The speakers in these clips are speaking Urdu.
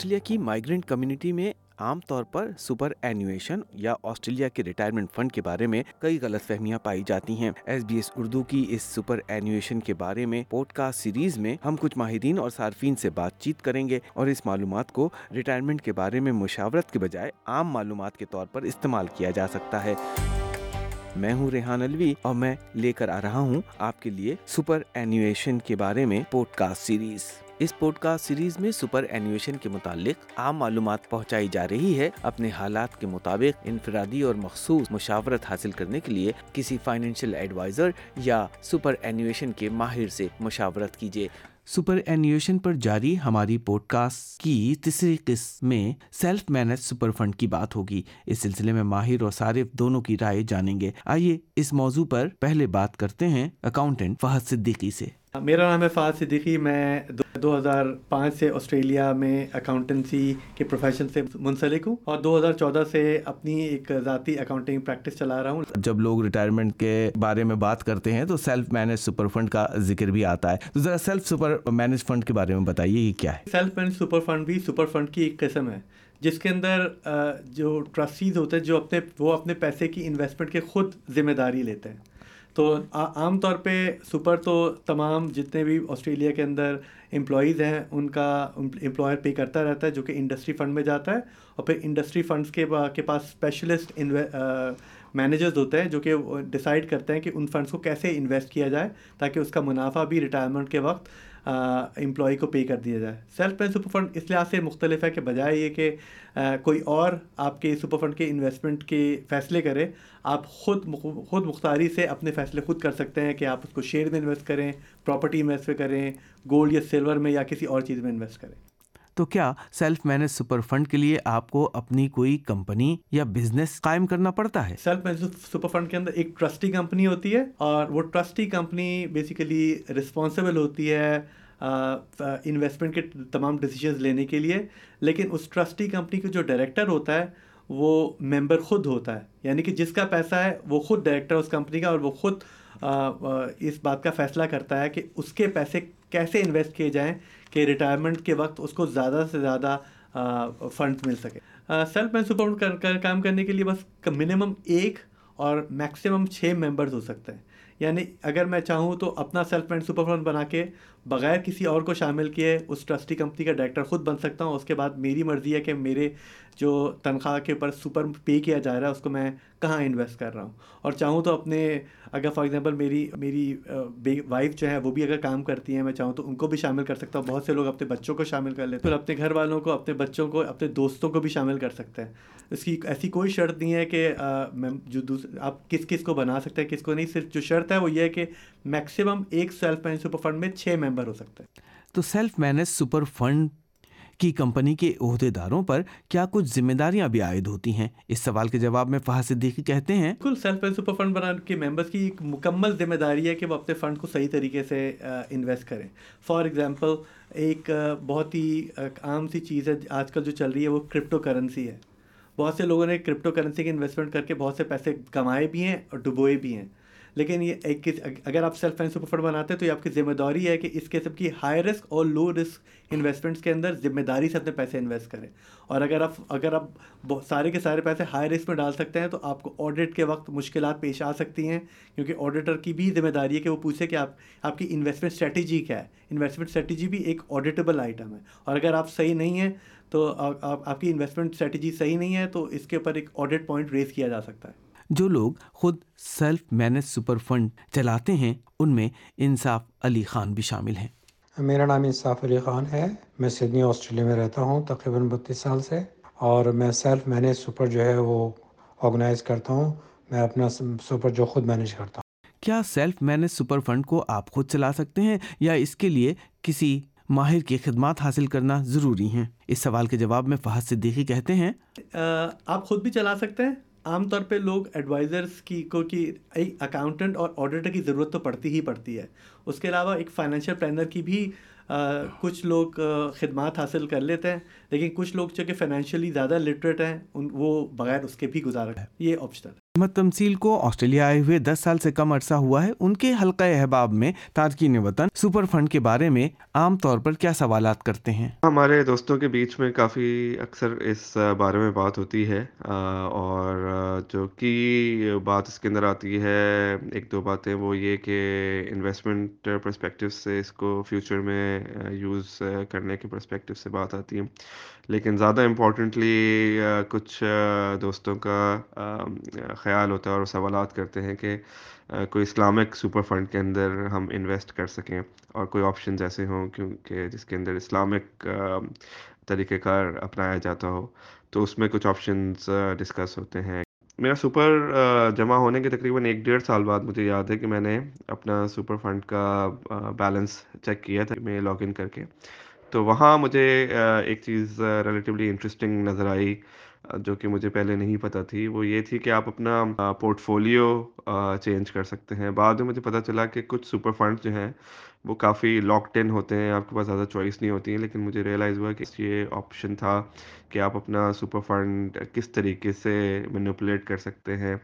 آسٹریلیا کی مائیگرنٹ کمیونٹی میں عام طور پر سپر اینویشن یا آسٹریلیا کے ریٹائرمنٹ فنڈ کے بارے میں کئی غلط فہمیاں پائی جاتی ہیں۔ ایس بی ایس اردو کی اس سپر اینویشن کے بارے میں پوڈ کاسٹ سیریز میں ہم کچھ ماہرین اور صارفین سے بات چیت کریں گے اور اس معلومات کو ریٹائرمنٹ کے بارے میں مشاورت کے بجائے عام معلومات کے طور پر استعمال کیا جا سکتا ہے۔ میں ہوں ریحان الوی اور میں لے کر آ رہا ہوں آپ کے لیے سپر اینویشن کے بارے میں پوڈ کاسٹ سیریز اس پوڈ کاسٹ سیریز میں سپر اینویشن کے متعلق عام معلومات پہنچائی جا رہی ہے۔ اپنے حالات کے مطابق انفرادی اور مخصوص مشاورت حاصل کرنے کے لیے کسی فائنینشیل ایڈوائزر یا سپر اینویشن کے ماہر سے مشاورت کیجیے سپر اینویشن پر جاری ہماری پوڈ کاسٹ کی تیسری قسم میں سیلف مینج سپر فنڈ کی بات ہوگی۔ اس سلسلے میں ماہر اور صارف دونوں کی رائے جانیں گے۔ آئیے اس موضوع پر پہلے بات کرتے ہیں اکاؤنٹنٹ فہد صدیقی سے۔ میرا نام ہے فہد صدیقی میں دو ہزار پانچ سے آسٹریلیا میں اکاؤنٹنسی کے پروفیشن سے منسلک ہوں اور دو ہزار چودہ سے اپنی ایک ذاتی اکاؤنٹنگ پریکٹس چلا رہا ہوں۔ جب لوگ ریٹائرمنٹ کے بارے میں بات کرتے ہیں تو سیلف مینج سپر فنڈ کا ذکر بھی آتا ہے۔ تو ذرا سیلف سپر مینج فنڈ کے بارے میں بتائیے یہ کیا ہے؟ سیلف مینج سپر فنڈ بھی سپر فنڈ کی ایک قسم ہے جس کے اندر جو ٹرسٹیز ہوتے ہیں جو اپنے وہ اپنے پیسے کی انویسٹمنٹ کے خود ذمہ داری لیتے ہیں۔ تو عام طور پہ سپر تو تمام جتنے بھی آسٹریلیا کے اندر امپلائیز ہیں، ان کا امپلائر پے کرتا رہتا ہے جو کہ انڈسٹری فنڈ میں جاتا ہے۔ اور پھر انڈسٹری فنڈس کے کے پاس اسپیشلسٹ مینیجرز ہوتے ہیں جو کہ ڈیسائڈ کرتے ہیں کہ ان فنڈس کو کیسے انویسٹ کیا جائے تاکہ اس کا منافع بھی ریٹائرمنٹ کے وقت امپلائی کو پے کر دیا جائے۔ سیلف پین سپر فنڈ اس لحاظ سے مختلف ہے کہ بجائے یہ کہ کوئی اور آپ کے سپر فنڈ کے انویسٹمنٹ کے فیصلے کرے، آپ خود خود مختاری سے اپنے فیصلے خود کر سکتے ہیں کہ آپ اس کو شیئر میں انویسٹ کریں پراپرٹی انویسٹ کریں گولڈ یا سلور میں یا کسی اور چیز میں انویسٹ کریں۔ تو کیا سیلف مینج سپر فنڈ کے لیے آپ کو اپنی کوئی کمپنی یا بزنس قائم کرنا پڑتا ہے؟ سیلف مینج سپر فنڈ کے اندر ایک ٹرسٹی کمپنی ہوتی ہے اور وہ ٹرسٹی کمپنی بیسیکلی رسپانسبل ہوتی ہے انویسٹمنٹ کے تمام ڈیسیجنز لینے کے لیے، لیکن اس ٹرسٹی کمپنی کا جو ڈائریکٹر ہوتا ہے، وہ ممبر خود ہوتا ہے۔ یعنی کہ جس کا پیسہ ہے، وہ خود ڈائریکٹر اس کمپنی کا اور وہ خود اس بات کا فیصلہ کرتا ہے کہ اس کے پیسے کیسے انویسٹ کیے جائیں کہ ریٹائرمنٹ کے وقت اس کو زیادہ سے زیادہ فنڈ مل سکے۔ سیلف مین سپورٹ کر، کام کرنے کے لیے بس منیمم ایک اور میکسیمم چھ ممبرز ہو سکتے ہیں۔ یعنی اگر میں چاہوں تو اپنا سیلف مینڈ سپر فنڈ بنا کے بغیر کسی اور کو شامل کیے اس ٹرسٹی کمپنی کا ڈائریکٹر خود بن سکتا ہوں۔ اس کے بعد میری مرضی ہے کہ میرے جو تنخواہ کے اوپر سپر پے کیا جا رہا ہے، اس کو میں کہاں انویسٹ کر رہا ہوں؟ اور چاہوں تو اپنے، اگر فار ایگزامپل میری میری وائف جو ہے، وہ بھی اگر کام کرتی ہیں، میں چاہوں تو ان کو بھی شامل کر سکتا ہوں۔ بہت سے لوگ اپنے بچوں کو شامل کر لیتے ہیں۔ پھر اپنے گھر والوں کو، اپنے بچوں کو، اپنے دوستوں کو بھی شامل کر سکتے ہیں۔ اس کی ایسی کوئی شرط نہیں ہے کہ میں جو آپ کس کس کو بنا سکتے ہیں، کس کو نہیں، صرف جو شرط ہے وہ یہ ہے کہ میکسیمم ایک سیلف مینج سپر فنڈ میں چھ ممبر ہو سکتے ہیں۔ تو سیلف مینج سپر فنڈ کی کمپنی کے عہدے داروں پر کیا کچھ ذمہ داریاں بھی عائد ہوتی ہیں؟ اس سوال کے جواب میں فہد صدیقی کہتے ہیں بالکل سیلف مینج سپر فنڈ بنانے کے ممبرس کی ایک مکمل ذمہ داری ہے کہ وہ اپنے فنڈ کو صحیح طریقے سے انویسٹ کریں۔ فار ایگزامپل ایک بہت ہی عام سی چیز ہے آج کل جو چل رہی ہے وہ کرپٹو کرنسی ہے۔ بہت سے لوگوں نے کرپٹو کرنسی کے انویسٹمنٹ کر کے بہت سے پیسے کمائے بھی ہیں اور ڈبوئے بھی ہیں۔ لیکن یہ ایک اگر آپ سیلف فائنینس سپر فنڈ بناتے ہیں تو یہ آپ کی ذمہ داری ہے کہ اس قسم کی ہائی رسک اور لو رسک انویسٹمنٹس کے اندر ذمہ داری سے اپنے پیسے انویسٹ کریں۔ اور اگر آپ اگر آپ سارے کے سارے پیسے ہائی رسک میں ڈال سکتے ہیں تو آپ کو آڈٹ کے وقت مشکلات پیش آ سکتی ہیں، کیونکہ آڈیٹر کی بھی ذمہ داری ہے کہ وہ پوچھے کہ آپ آپ کی انویسٹمنٹ اسٹریٹجی کیا ہے۔ انویسٹمنٹ اسٹریٹجی بھی ایک آڈیٹیبل آئٹم ہے۔ اور اگر آپ صحیح نہیں ہیں تو آپ کی انویسٹمنٹ اسٹریٹجی صحیح نہیں ہے تو اس کے اوپر ایک آڈٹ پوائنٹ ریز کیا جا سکتا ہے۔ جو لوگ خود سیلف مینج سپر فنڈ چلاتے ہیں ان میں انصاف علی خان بھی شامل ہیں۔ میرا نام انصاف علی خان ہے۔ میں سڈنی آسٹریلیا میں رہتا ہوں تقریباً بتیس سال سے۔ اور میں سیلف مینج سپر جو ہے وہ آرگنائز کرتا ہوں۔ میں اپنا سپر جو خود مینیج کرتا ہوں۔ کیا سیلف مینج سپر فنڈ کو آپ خود چلا سکتے ہیں یا اس کے لیے کسی ماہر کی خدمات حاصل کرنا ضروری ہیں؟ اس سوال کے جواب میں فہد صدیقی کہتے ہیں آپ خود بھی چلا سکتے ہیں؟ عام طور پہ لوگ ایڈوائزرس کی کو کہ ایک اکاؤنٹنٹ اور آڈیٹر کی ضرورت تو پڑتی ہی پڑتی ہے۔ اس کے علاوہ ایک فائنینشیل پلانر کی بھی کچھ لوگ خدمات حاصل کر لیتے ہیں لیکن کچھ لوگ جو کہ فائنینشلی زیادہ لٹریٹ ہیں ان وہ بغیر اس کے بھی گزارا ہے یہ آپشنل ہے محمد تمثیل کو آسٹریلیا آئے ہوئے دس سال سے کم عرصہ ہوا ہے۔ ان کے حلقہ احباب میں تارکین وطن سپر فنڈ کے بارے میں عام طور پر کیا سوالات کرتے ہیں؟ ہمارے دوستوں کے بیچ میں کافی اکثر اس بارے میں بات ہوتی ہے اور جو کی بات اس کے اندر آتی ہے، ایک دو باتیں وہ یہ کہ انویسٹمنٹ پرسپیکٹو سے اس کو فیوچر میں یوز کرنے کے پرسپیکٹو سے بات آتی ہے۔ لیکن زیادہ امپورٹنٹلی کچھ دوستوں کا خیال ہوتا ہے اور سوالات کرتے ہیں کہ کوئی اسلامک سپر فنڈ کے اندر ہم انویسٹ کر سکیں اور کوئی آپشنز ایسے ہوں کیونکہ جس کے اندر اسلامک طریقہ کار اپنایا جاتا ہو۔ تو اس میں کچھ آپشنز ڈسکس ہوتے ہیں۔ میرا سپر جمع ہونے کے تقریباً ایک ڈیڑھ سال بعد مجھے یاد ہے کہ میں نے اپنا سپر فنڈ کا بیلنس چیک کیا تھا، میں لاگ ان کر کے۔ تو وہاں مجھے ایک چیز ریلیٹیولی انٹرسٹنگ نظر آئی۔ جو کہ مجھے پہلے نہیں پتہ تھی، وہ یہ تھی کہ آپ اپنا پورٹ فولیو چینج کر سکتے ہیں۔ بعد میں مجھے پتہ چلا کہ کچھ سپر فنڈ جو ہیں، وہ کافی لاکڈ ان ہوتے ہیں، آپ کے پاس زیادہ چوائس نہیں ہوتی ہیں، لیکن مجھے ریئلائز ہوا کہ یہ آپشن تھا کہ آپ اپنا سپر فنڈ کس طریقے سے مینوپولیٹ کر سکتے ہیں۔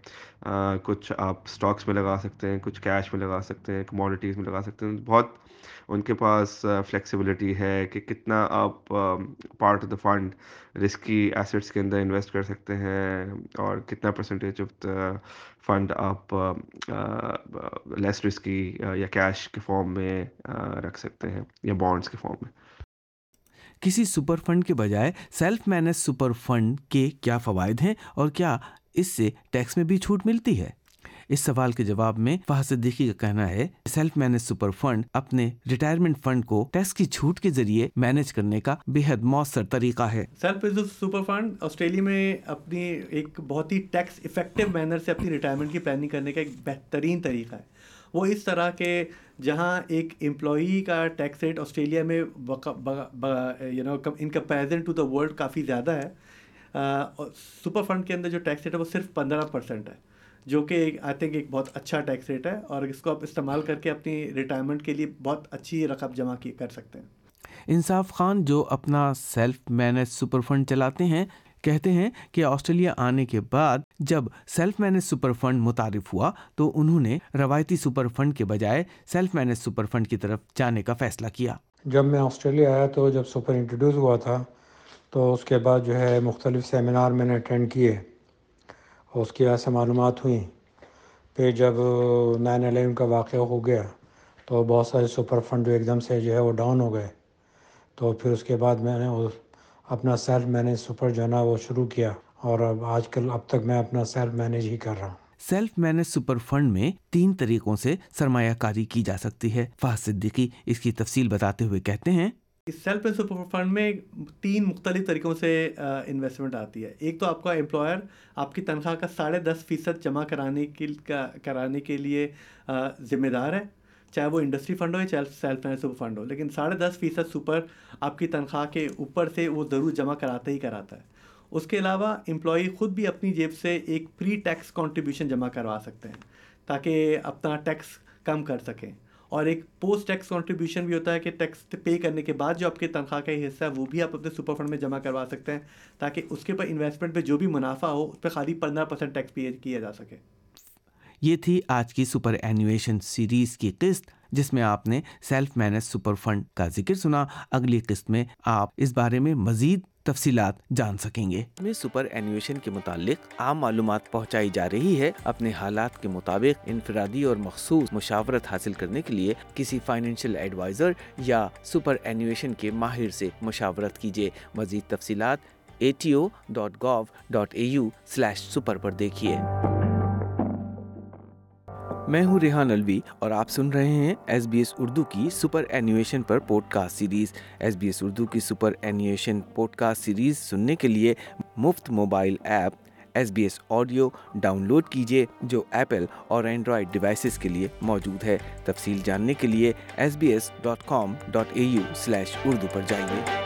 کچھ آپ اسٹاکس میں لگا سکتے ہیں، کچھ کیش میں لگا سکتے ہیں کموڈیٹیز میں لگا سکتے ہیں۔ بہت ان کے پاس فلیکسیبلٹی ہے کہ کتنا آپ part of the fund risky assets کے اندر انویسٹ کر سکتے ہیں اور کتنا پرسنٹیج آف دا فنڈ آپ لیس رسکی یا کیش کے فارم میں رکھ سکتے ہیں یا بانڈس کے فارم میں۔ کسی سپر فنڈ کے بجائے سیلف مینج سپر فنڈ کے کیا فوائد ہیں اور کیا اس سے ٹیکس میں بھی چھوٹ ملتی ہے؟ اس سوال کے جواب میں فہد صدیقی کا کہنا ہے، سیلف مینج سپر فنڈ اپنے ریٹائرمنٹ فنڈ کو ٹیکس کی چھوٹ کے ذریعے مینج کرنے کا بے حد مؤثر طریقہ ہے۔ سیلف سپر فنڈ آسٹریلیا میں اپنی ایک بہت ہی ٹیکس افیکٹو مینر سے اپنی ریٹائرمنٹ کی پلاننگ کرنے کا ایک بہترین طریقہ ہے۔ وہ اس طرح کہ جہاں ایک امپلائی کا ٹیکس ریٹ آسٹریلیا میں you know in comparison to the world کافی زیادہ ہے۔ سپر فنڈ کے اندر جو ٹیکس ریٹ ہے وہ صرف پندرہ پرسینٹ ہے۔ جو کہ آئی تھنک ایک بہت اچھا ٹیکس ریٹ ہے اور اس کو آپ استعمال کر کے اپنی ریٹائرمنٹ کے لیے بہت اچھی رقم جمع کی کر سکتے ہیں۔ انصاف خان جو اپنا سیلف مینج سپر فنڈ چلاتے ہیں کہتے ہیں کہ آسٹریلیا آنے کے بعد جب سیلف مینج سپر فنڈ متعارف ہوا تو انہوں نے روایتی سپر فنڈ کے بجائے سیلف مینج سپر فنڈ کی طرف جانے کا فیصلہ کیا۔ جب میں آسٹریلیا آیا تو جب سپر انٹروڈیوس ہوا تھا تو اس کے بعد جو ہے مختلف سیمینار میں نے اٹینڈ کیے۔ اس کی وجہ سے معلومات ہوئیں۔ پھر جب نائن الیون کا واقعہ ہو گیا تو بہت سارے سپر فنڈ جو ایک دم سے جو ہے وہ ڈاؤن ہو گئے۔ تو پھر اس کے بعد میں نے اپنا سیلف مینیج سپر جو ہے نا وہ شروع کیا اور اب آج کل اب تک میں اپنا سیلف مینیج ہی کر رہا ہوں۔ سیلف مینج سپر فنڈ میں تین طریقوں سے سرمایہ کاری کی جا سکتی ہے۔ فہد صدیقی اس کی تفصیل بتاتے ہوئے کہتے ہیں اس سیلف سپر فنڈ میں تین مختلف طریقوں سے انویسٹمنٹ آتی ہے۔ ایک تو آپ کا امپلائر آپ کی تنخواہ کا ساڑھے دس فیصد جمع کرانے کے کرانے کے لیے ذمہ دار ہے۔ چاہے وہ انڈسٹری فنڈ ہو یا چاہے سیلف سپر فنڈ ہو۔ لیکن ساڑھے دس فیصد سپر آپ کی تنخواہ کے اوپر سے وہ ضرور جمع کراتا ہی کراتا ہے۔ اس کے علاوہ امپلائی خود بھی اپنی جیب سے ایک پری ٹیکس کانٹریبیوشن جمع کروا سکتے ہیں تاکہ اپنا ٹیکس کم کر سکیں۔ اور ایک پوسٹ ٹیکس کنٹریبیوشن بھی ہوتا ہے کہ ٹیکس پے کرنے کے بعد جو آپ کی تنخواہ کا حصہ ہے وہ بھی آپ اپنے سپر فنڈ میں جمع کروا سکتے ہیں تاکہ اس کے اوپر انویسٹمنٹ پہ جو بھی منافع ہو اس پہ خالی پندرہ پرسینٹ ٹیکس پے کیا جا سکے۔ یہ تھی آج کی سپر اینویشن سیریز کی قسط۔ جس میں آپ نے سیلف مینج سپر فنڈ کا ذکر سنا۔ اگلی قسط میں آپ اس بارے میں مزید تفصیلات جان سکیں گے۔ میں سپر اینویشن کے متعلق عام معلومات پہنچائی جا رہی ہے۔ اپنے حالات کے مطابق انفرادی اور مخصوص مشاورت حاصل کرنے کے لیے کسی فائنینشیل ایڈوائزر یا سپر اینویشن کے ماہر سے مشاورت کیجیے۔ مزید تفصیلات A T O dot gov dot A U slash super پر دیکھیے۔ میں ہوں ریحان الوی اور آپ سن رہے ہیں ایس بی ایس اردو کی سپر اینویشن پر podcast series. S B S Urdu کی superannuation podcast series سننے کے لیے مفت mobile app S B S audio download کیجیے، جو ایپل اور اینڈرائڈ ڈیوائسیز کے لیے موجود ہے۔ تفصیل جاننے کے لیے S B S dot com dot A U slash Urdu پر جائیے۔